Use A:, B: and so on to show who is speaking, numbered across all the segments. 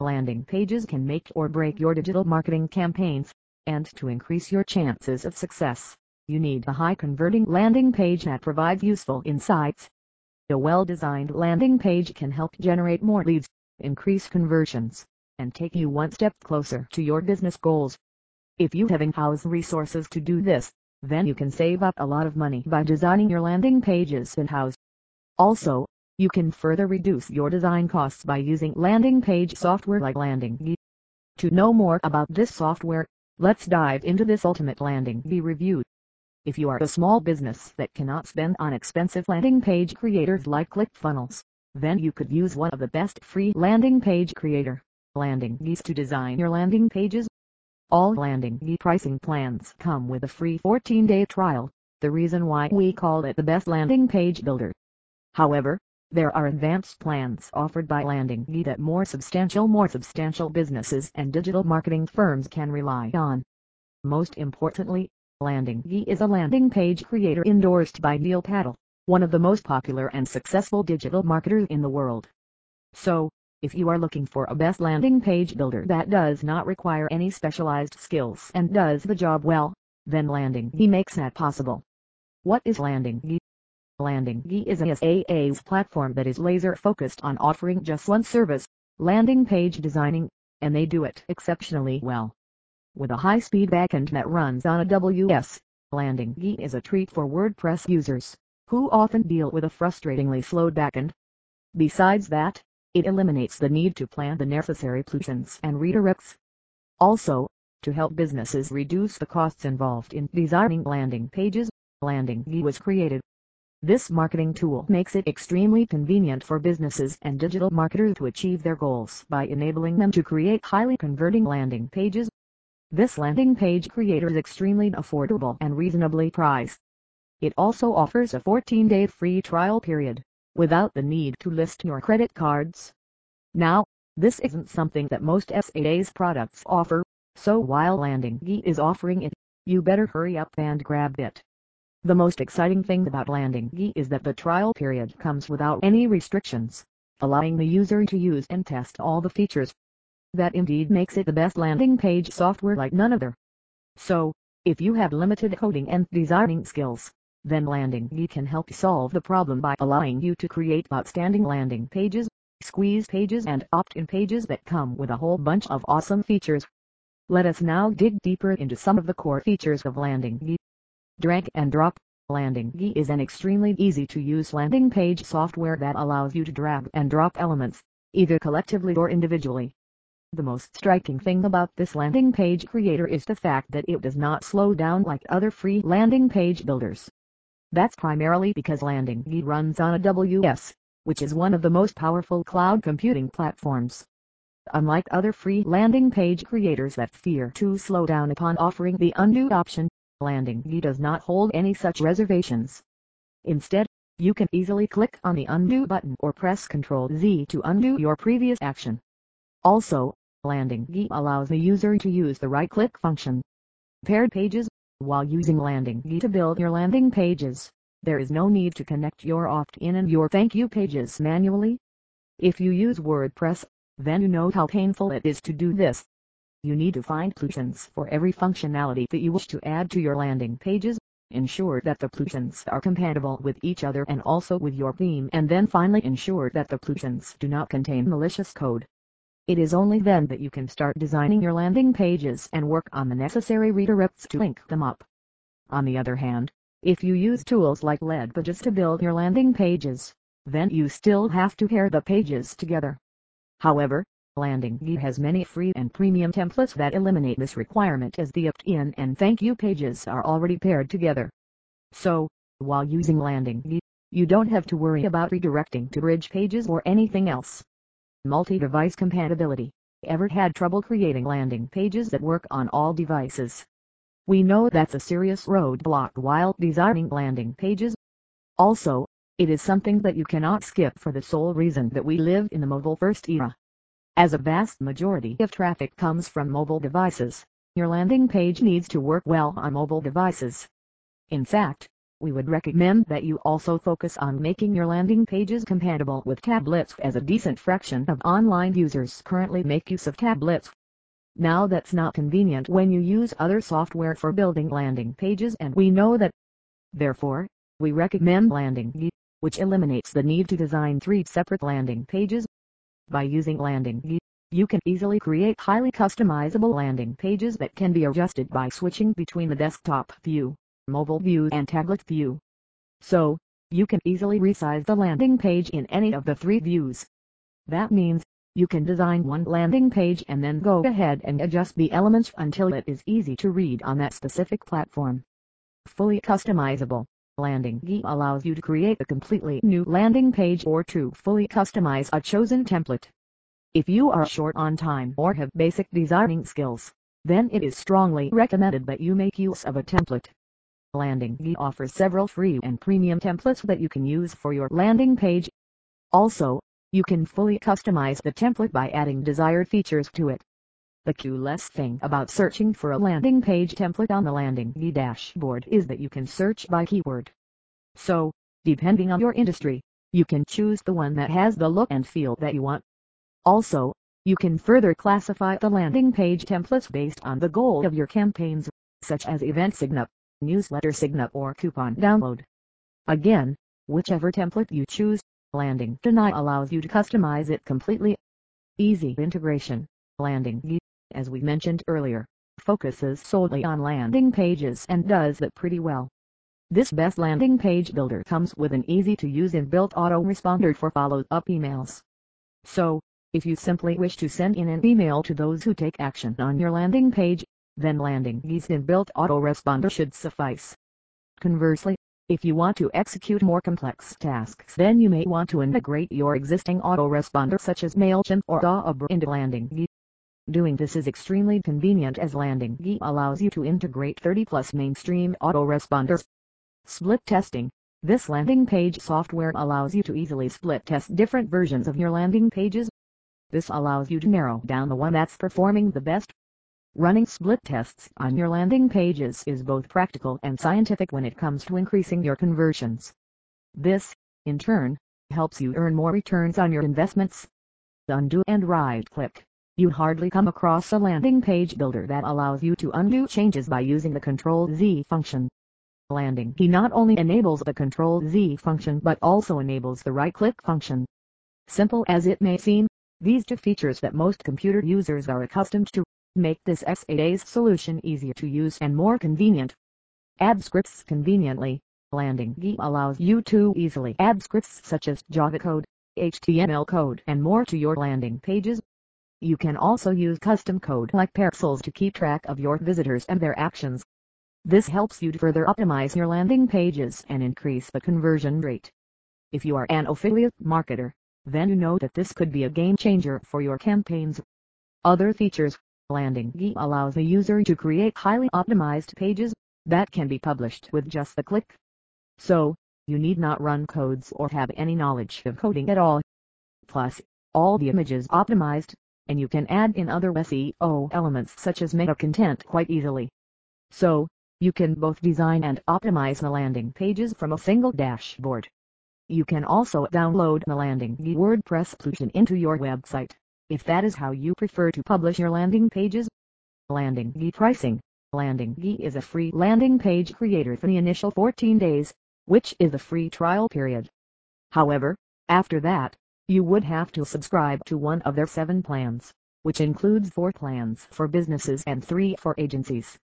A: landing pages can make or break your digital marketing campaigns, and to increase your chances of success, you need a high-converting landing page that provides useful insights. A well-designed landing page can help generate more leads, increase conversions, and take you one step closer to your business goals. If you have in-house resources to do this, then you can save up a lot of money by designing your landing pages in-house. Also, you can further reduce your design costs by using landing page software like Landingi. To know more about this software, let's dive into this ultimate Landing Landingi review. If you are a small business that cannot spend on expensive landing page creators like ClickFunnels, then you could use one of the best free landing page creator LandingGeeks to design your landing pages. All landing Landingi pricing plans come with a free 14-day trial, the reason why we call it the best landing page builder. However, there are advanced plans offered by Landing Landingi that more substantial more substantial businesses and digital marketing firms can rely on. Most importantly, Landing Landingi is a landing page creator endorsed by Neil Patel, one of the most popular and successful digital marketers in the world. So, if you are looking for a best landing page builder that does not require any specialized skills and does the job well, then Landing Landingi makes that possible. What is Landing Landingi? Landingi is a SaaS platform that is laser focused on offering just one service, landing page designing, and they do it exceptionally well. With a high-speed backend that runs on AWS, Landingi is a treat for WordPress users, who often deal with a frustratingly slow backend. Besides that, it eliminates the need to plan the necessary plugins and redirects. Also, to help businesses reduce the costs involved in designing landing pages, Landingi was created. This marketing tool makes it extremely convenient for businesses and digital marketers to achieve their goals by enabling them to create highly converting landing pages this landing page creator is extremely affordable and reasonably priced. It also offers a 14-day free trial period, without the need to list your credit cards. Now, this isn't something that most SaaS products offer, so while Landingi is offering it, you better hurry up and grab it. The most exciting thing about Landingi is that the trial period comes without any restrictions, allowing the user to use and test all the features that indeed makes it the best landing page software like none other. So, if you have limited coding and designing skills, then Landingi can help solve the problem by allowing you to create outstanding landing pages, squeeze pages and opt-in pages that come with a whole bunch of awesome features. Let us now dig deeper into some of the core features of Landingi. Drag and drop. Landingi is an extremely easy to use landing page software that allows you to drag and drop elements, either collectively or individually, the most striking thing about this landing page creator is the fact that it does not slow down like other free landing page builders. That's primarily because Landingi runs on AWS, which is one of the most powerful cloud computing platforms. Unlike other free landing page creators that fear to slow down upon offering the undo option, Landingi does not hold any such reservations. Instead, you can easily click on the undo button or press Ctrl Z to undo your previous action. Also, Landingi allows the user to use the right-click function. Paired pages. While using Landingi to build your landing pages, there is no need to connect your opt-in and your thank you pages manually. If you use WordPress, then you know how painful it is to do this. You need to find plugins for every functionality that you wish to add to your landing pages. Ensure that the plugins are compatible with each other and also with your theme and then finally ensure that the plugins do not contain malicious code. It is only then that you can start designing your landing pages and work on the necessary redirects to link them up. On the other hand, if you use tools like Leadpages to build your landing pages, then you still have to pair the pages together. However, Landingi has many free and premium templates that eliminate this requirement as the opt-in and thank you pages are already paired together. So, while using Landing Landingi, you don't have to worry about redirecting to bridge pages or anything else. Multi-device compatibility. Ever had trouble creating landing pages that work on all devices? We know that's a serious roadblock while designing landing pages. Also, it is something that you cannot skip for the sole reason that we live in the mobile-first era. As a vast majority of traffic comes from mobile devices, your landing page needs to work well on mobile devices. In fact, we would recommend that you also focus on making your landing pages compatible with tablets as a decent fraction of online users currently make use of tablets. Now that's not convenient when you use other software for building landing pages and we know that. Therefore, we recommend Landingi which eliminates the need to design three separate landing pages. By using Landingi you can easily create highly customizable landing pages that can be adjusted by switching between the desktop view, mobile view and tablet view. So, you can easily resize the landing page in any of the three views. That means, you can design one landing page and then go ahead and adjust the elements until it is easy to read on that specific platform. Fully customizable Landingi allows you to create a completely new landing page or to fully customize a chosen template. If you are short on time or have basic designing skills, then it is strongly recommended that you make use of a template. Landingi offers several free and premium templates that you can use for your landing page. Also, you can fully customize the template by adding desired features to it. The coolest thing about searching for a landing page template on the landing dashboard is that you can search by keyword. So, depending on your industry, you can choose the one that has the look and feel that you want. Also, you can further classify the landing page templates based on the goal of your campaigns, such as event signup, newsletter signup or coupon download. Again, whichever template you choose, Landingi allows you to customize it completely. Easy integration. Landingi as we mentioned earlier, focuses solely on landing pages and does that pretty well. This best landing page builder comes with an easy-to-use inbuilt autoresponder for follow-up emails. So, if you simply wish to send in an email to those who take action on your landing page, then landing Landingi's inbuilt autoresponder should suffice. Conversely, if you want to execute more complex tasks then you may want to integrate your existing autoresponder such as MailChimp or Aweber into Landingi. Doing this is extremely convenient as Landingi allows you to integrate 30 plus mainstream autoresponders. Split testing. This landing page software allows you to easily split test different versions of your landing pages. This allows you to narrow down the one that's performing the best. Running split tests on your landing pages is both practical and scientific when it comes to increasing your conversions. This, in turn, helps you earn more returns on your investments. Undo and right-click. You hardly come across a landing page builder that allows you to undo changes by using the Ctrl-Z function. Landingi not only enables the Ctrl-Z function but also enables the right-click function. Simple as it may seem, these two features that most computer users are accustomed to make this SaaS solution easier to use and more convenient. Add scripts conveniently. Landingi allows you to easily add scripts such as Java code, HTML code and more to your landing pages. You can also use custom code like parcels to keep track of your visitors and their actions. This helps you to further optimize your landing pages and increase the conversion rate. If you are an affiliate marketer, then you know that this could be a game changer for your campaigns. Other features Landingi allows the user to create highly optimized pages that can be published with just a click. So, you need not run codes or have any knowledge of coding at all. Plus, all the images optimized, and you can add in other SEO oh, elements such as meta content quite easily. So, you can both design and optimize the landing pages from a single dashboard. You can also download the landing WordPress plugin into your website if that is how you prefer to publish your landing pages. Landingi pricing. Landingi is a free landing page creator for the initial 14 days, which is the free trial period. However, after that, you would have to subscribe to one of their seven plans, which includes four plans for businesses and three for agencies.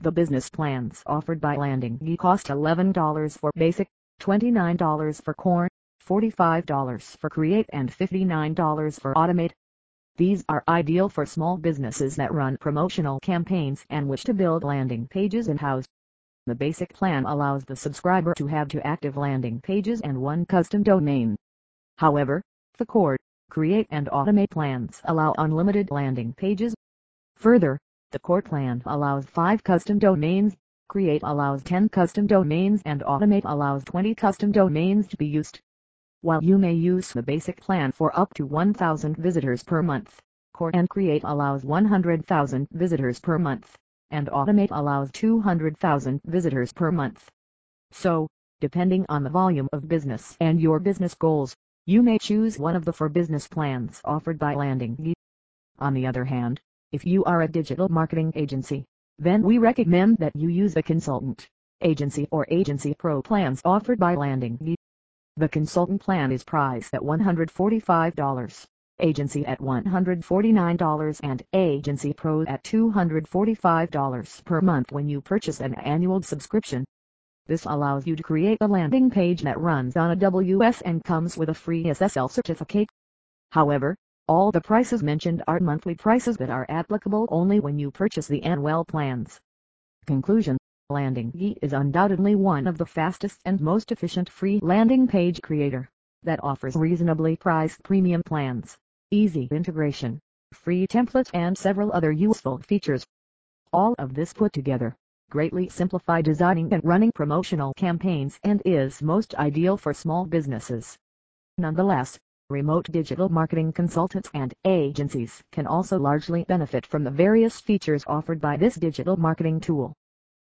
A: The business plans offered by Landingi cost $11 for basic, $29 for core, $45 for create and $59 for automate. These are ideal for small businesses that run promotional campaigns and wish to build landing pages in-house. The basic plan allows the subscriber to have two active landing pages and one custom domain. However, the Core, Create and Automate plans allow unlimited landing pages. Further, the Core plan allows 5 custom domains, Create allows 10 custom domains and Automate allows 20 custom domains to be used. While you may use the basic plan for up to 1,000 visitors per month, Core and Create allows 100,000 visitors per month, and Automate allows 200,000 visitors per month. So, Depending on the volume of business and your business goals, you may choose one of the four business plans offered by Landingi. On the other hand, if you are a digital marketing agency, then we recommend that you use the consultant, agency or agency pro plans offered by Landingi. The consultant plan is priced at $145, agency at $149 and agency pro at $245 per month when you purchase an annual subscription. This allows you to create a landing page that runs on a AWS and comes with a free SSL certificate. However, all the prices mentioned are monthly prices that are applicable only when you purchase the annual plans. Conclusion Landingi is undoubtedly one of the fastest and most efficient free landing page creator that offers reasonably priced premium plans, easy integration, free templates and several other useful features. All of this put together greatly simplify designing and running promotional campaigns and is most ideal for small businesses. Nonetheless, remote digital marketing consultants and agencies can also largely benefit from the various features offered by this digital marketing tool.